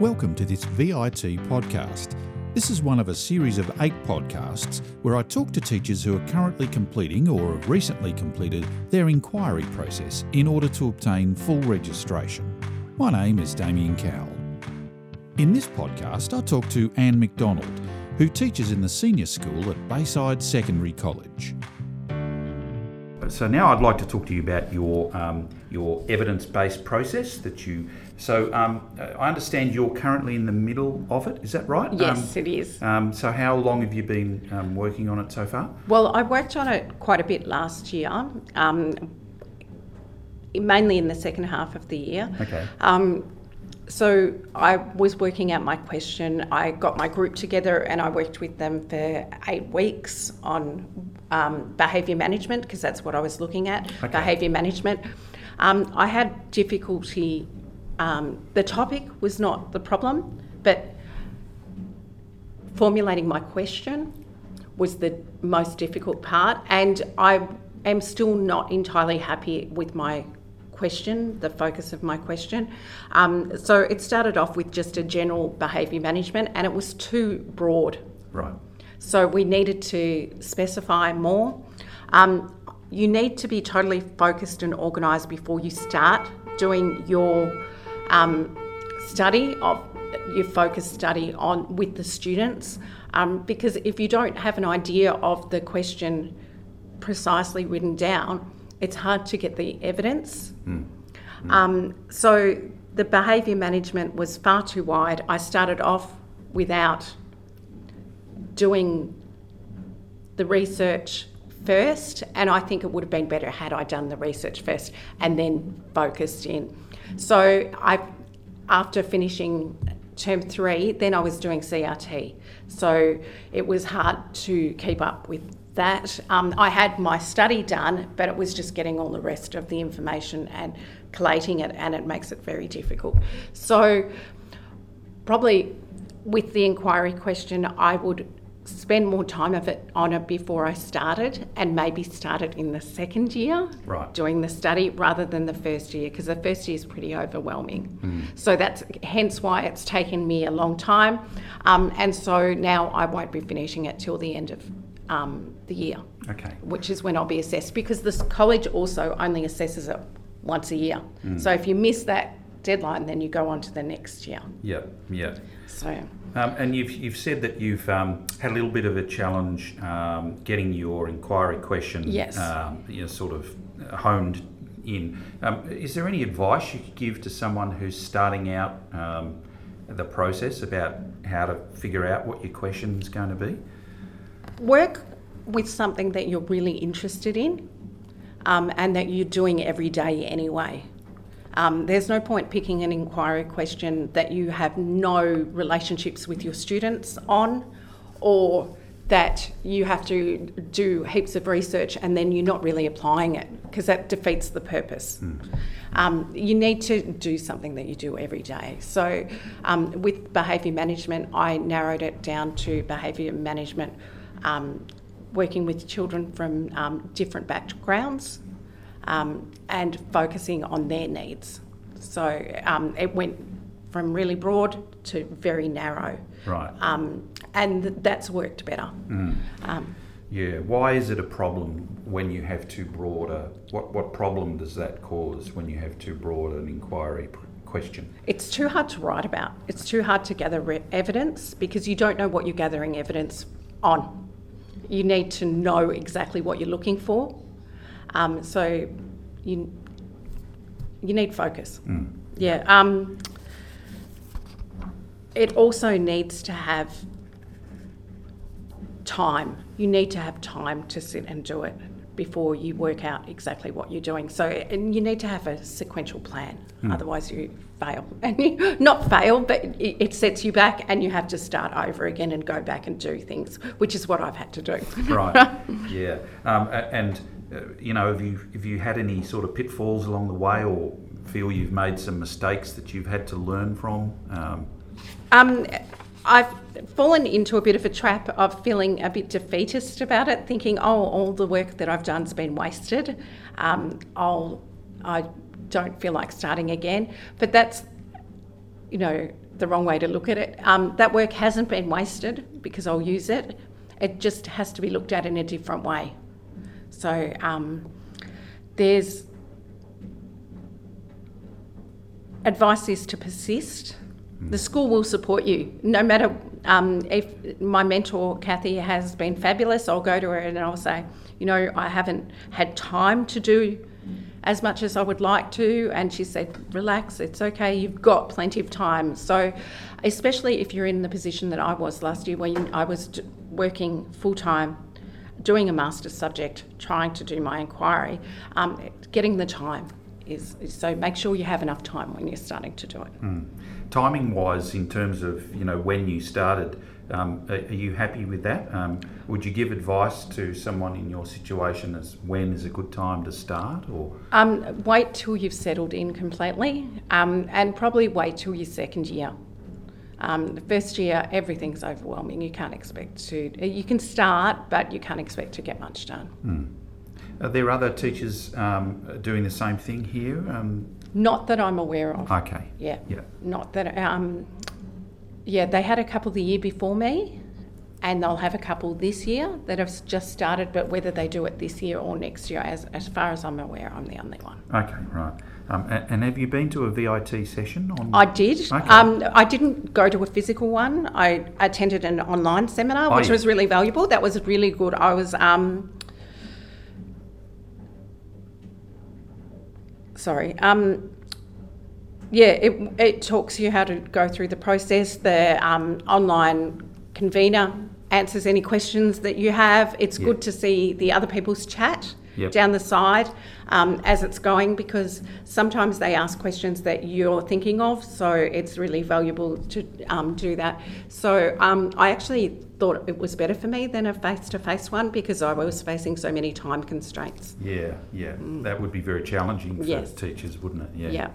Welcome to this VIT podcast. This is one of a series of eight podcasts where I talk to teachers who are currently completing or have recently completed their inquiry process in order to obtain full registration. My name is Damien Cowell. In this podcast, I talk to Anne McDonald, who teaches in the senior school at Bayside Secondary College. So now I'd like to talk to you about your um, your evidence-based process that you. So um, I understand you're currently in the middle of it. Is that right? Yes, Um, it is. Um, so how long have you been um, working on it so far? Well, I worked on it quite a bit last year, um, mainly in the second half of the year. Okay. Um, so I was working out my question. I got my group together and I worked with them for eight weeks on um, behaviour management because that's what I was looking at Okay. behaviour management. Um, I had difficulty. Um, the topic was not the problem, but formulating my question was the most difficult part, and I am still not entirely happy with my question, the focus of my question. Um, so it started off with just a general behaviour management, and it was too broad. Right. So we needed to specify more. Um, you need to be totally focused and organised before you start doing your um, study of your focus study on with the students, um, because if you don't have an idea of the question precisely written down, it's hard to get the evidence. Um, so the behaviour management was far too wide. I started off without doing the research first, and I think it would have been better had I done the research first and then focused in. So I, after finishing term three, then I was doing CRT. So it was hard to keep up with that. Um, I had my study done, but it was just getting all the rest of the information and collating it, and it makes it very difficult. So probably with the inquiry question, I would spend more time of it on it before I started, and maybe started in the second year Right. doing the study rather than the first year because the first year is pretty overwhelming. So that's hence why it's taken me a long time, um, and so now I won't be finishing it till the end of um, the year, Okay. which is when I'll be assessed because this college also only assesses it once a year. So if you miss that deadline, then you go on to the next year. Yeah. Yeah. So. Um, and you've, you've said that you've um, had a little bit of a challenge um, getting your inquiry question Yes. um, you know, sort of honed in. Um, is there any advice you could give to someone who's starting out um, the process about how to figure out what your question is going to be? Work with something that you're really interested in um, and that you're doing every day anyway. Um, there's no point picking an inquiry question that you have no relationships with your students on or that you have to do heaps of research and then you're not really applying it because that defeats the purpose. Um, you need to do something that you do every day. So, um, with behaviour management, I narrowed it down to behaviour management um, working with children from um, different backgrounds um, and focusing on their needs. So um, it went from really broad to very narrow. Right. Um, and th- that's worked better. Um, Yeah. Why is it a problem when you have too broad a what what problem does that cause when you have too broad an inquiry question? it's too hard to write about. It's too hard to gather re- evidence because you don't know what you're gathering evidence on. You need to know exactly what you're looking for. Um, so you you need focus. Yeah. Um, it also needs to have time. You need to have time to sit and do it before you work out exactly what you're doing. So, and you need to have a sequential plan. Otherwise, you fail. And you, not fail, but it, it sets you back, and you have to start over again and go back and do things, which is what I've had to do. Right. yeah. Um, and uh, you know, have you have you had any sort of pitfalls along the way, or feel you've made some mistakes that you've had to learn from? Um, Um, I've fallen into a bit of a trap of feeling a bit defeatist about it, thinking, "Oh, all the work that I've done's been wasted. Um, I'll, I don't feel like starting again." But that's, you know, the wrong way to look at it. Um, that work hasn't been wasted because I'll use it. It just has to be looked at in a different way. So um, there's advice is to persist. The school will support you, no matter um, if my mentor Kathy has been fabulous. I'll go to her and I'll say, you know, I haven't had time to do as much as I would like to. And she said, relax, it's okay, you've got plenty of time. So, especially if you're in the position that I was last year when I was working full time, doing a master's subject, trying to do my inquiry, um, getting the time is, is, so make sure you have enough time when you're starting to do it. Mm. Timing wise, in terms of you know when you started, um, are, are, you happy with that? Um, would you give advice to someone in your situation as when is a good time to start, or um, wait till you've settled in completely, um, and probably wait till your second year. Um, the first year, everything's overwhelming. You can't expect to. You can start, but you can't expect to get much done. Mm. Are there other teachers um, doing the same thing here? Not that I'm aware of. Okay. Yeah. Yeah. Not that. Um, yeah, they had a couple the year before me, and they'll have a couple this year that have just started. But whether they do it this year or next year, as as far as I'm aware, I'm the only one. Okay, right. Um, and, have you been to a VIT session? On... I did. Okay. Um, I didn't go to a physical one. I attended an online seminar, which oh, yeah. was really valuable. That was really good. I was. Um, sorry. Um, yeah, it, it talks you how to go through the process. The um, online convener answers any questions that you have. It's yeah. good to see the other people's chat yep. down the side um, as it's going because sometimes they ask questions that you're thinking of, so it's really valuable to um, do that. So um, I actually thought it was better for me than a face-to-face one because I was facing so many time constraints. Yeah, yeah, mm. that would be very challenging for yes. teachers, wouldn't it? Yeah. yeah.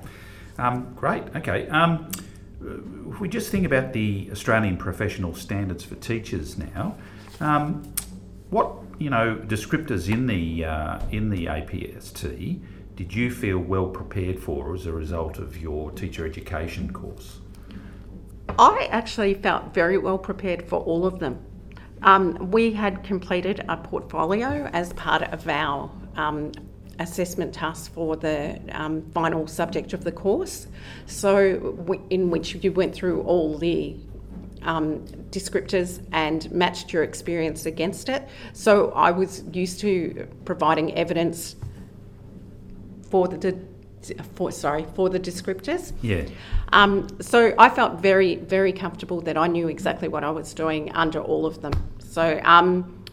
Um, great. Okay. Um, if we just think about the Australian professional standards for teachers now, um, what you know descriptors in the uh, in the APST did you feel well prepared for as a result of your teacher education course? I actually felt very well prepared for all of them. Um, we had completed a portfolio as part of our um, assessment task for the um, final subject of the course. So, in which you went through all the um, descriptors and matched your experience against it. So, I was used to providing evidence for the for sorry for the descriptors. Yeah. Um, so I felt very very comfortable that I knew exactly what I was doing under all of them. So um,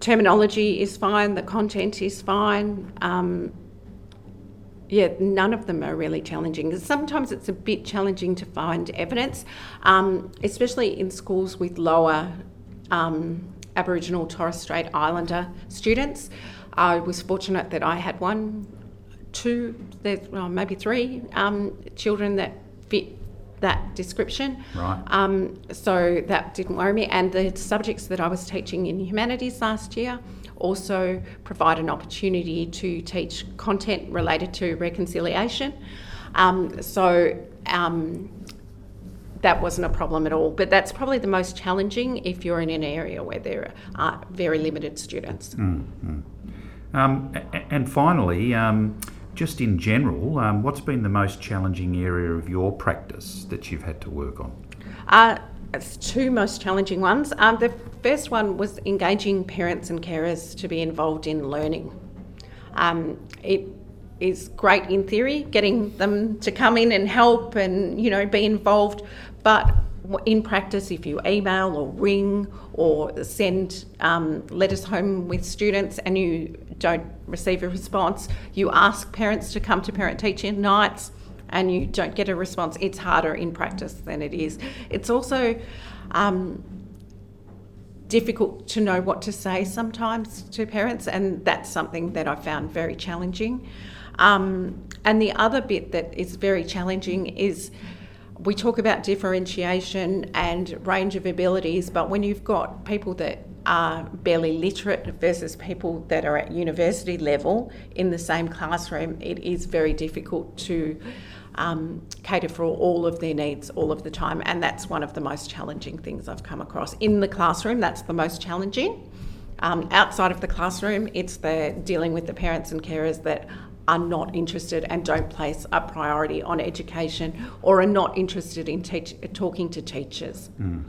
terminology is fine, the content is fine. Um, yeah, none of them are really challenging. Sometimes it's a bit challenging to find evidence, um, especially in schools with lower um, Aboriginal Torres Strait Islander students. I was fortunate that I had one, two, well, maybe three um, children that fit that description. Right. Um, so that didn't worry me. And the subjects that I was teaching in humanities last year also provide an opportunity to teach content related to reconciliation. Um, so um, that wasn't a problem at all. But that's probably the most challenging if you're in an area where there are very limited students. Mm-hmm. Um, and finally, um, just in general, um, what's been the most challenging area of your practice that you've had to work on? Uh, two most challenging ones. Um, the first one was engaging parents and carers to be involved in learning. Um, it is great in theory, getting them to come in and help and you know be involved, but in practice, if you email or ring or send um, letters home with students and you don't receive a response, you ask parents to come to parent teacher nights and you don't get a response, it's harder in practice than it is. It's also um, difficult to know what to say sometimes to parents, and that's something that I found very challenging. Um, and the other bit that is very challenging is we talk about differentiation and range of abilities, but when you've got people that are barely literate versus people that are at university level in the same classroom, it is very difficult to um, cater for all of their needs all of the time. And that's one of the most challenging things I've come across. In the classroom, that's the most challenging. Um, outside of the classroom, it's the dealing with the parents and carers that are not interested and don't place a priority on education or are not interested in teach- talking to teachers. Mm.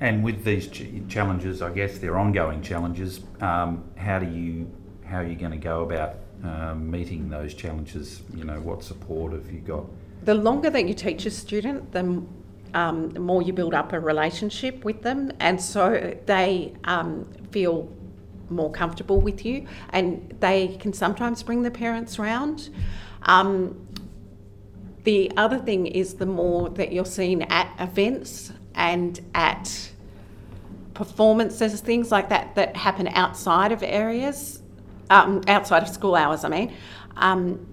And with these ch- challenges, I guess they're ongoing challenges. Um, how do you how are you going to go about um, meeting those challenges? You know, what support have you got? The longer that you teach a student, the, um, more you build up a relationship with them, and so they um, feel more comfortable with you, and they can sometimes bring the parents round. Um, the other thing is the more that you're seen at events and at performances, things like that that happen outside of areas, um, outside of school hours, I mean, um,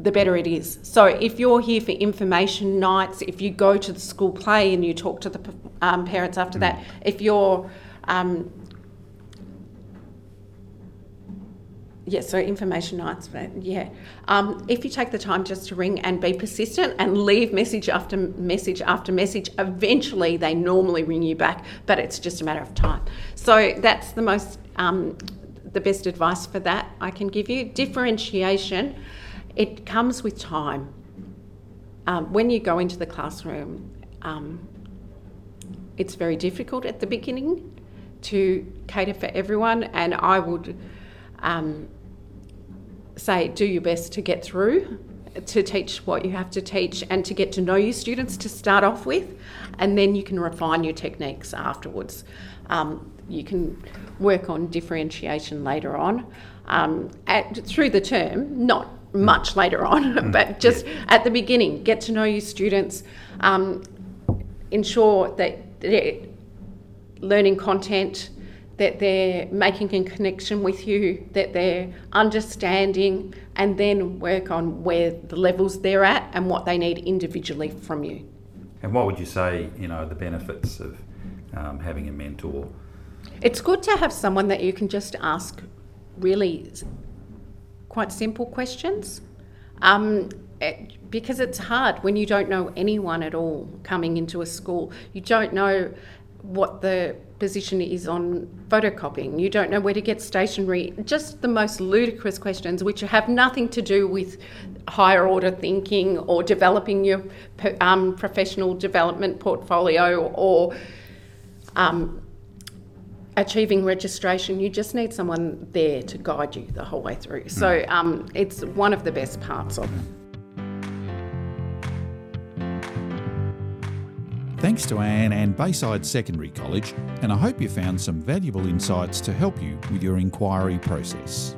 the better it is. So if you're here for information nights, if you go to the school play and you talk to the um, parents after mm. that, if you're um, yeah, so information nights, but yeah. Um, if you take the time just to ring and be persistent and leave message after message after message, eventually they normally ring you back, but it's just a matter of time. So that's the most, um, the best advice for that I can give you. Differentiation, it comes with time. Um, when you go into the classroom, um, it's very difficult at the beginning to cater for everyone, and I would um, say do your best to get through to teach what you have to teach and to get to know your students to start off with, and then you can refine your techniques afterwards. Um, you can work on differentiation later on um, at, through the term, not much later on, mm. but just at the beginning, get to know your students, um, ensure that learning content that they're making a connection with you, that they're understanding, and then work on where the levels they're at and what they need individually from you. And what would you say, you know, the benefits of um, having a mentor? It's good to have someone that you can just ask really quite simple questions. Um, it, because it's hard when you don't know anyone at all coming into a school. You don't know what the position is on photocopying. You don't know where to get stationery. Just the most ludicrous questions, which have nothing to do with higher order thinking or developing your um, professional development portfolio or um, achieving registration. You just need someone there to guide you the whole way through. So hmm. um, it's one of the best parts of it. Thanks to Anne and Bayside Secondary College, and I hope you found some valuable insights to help you with your inquiry process.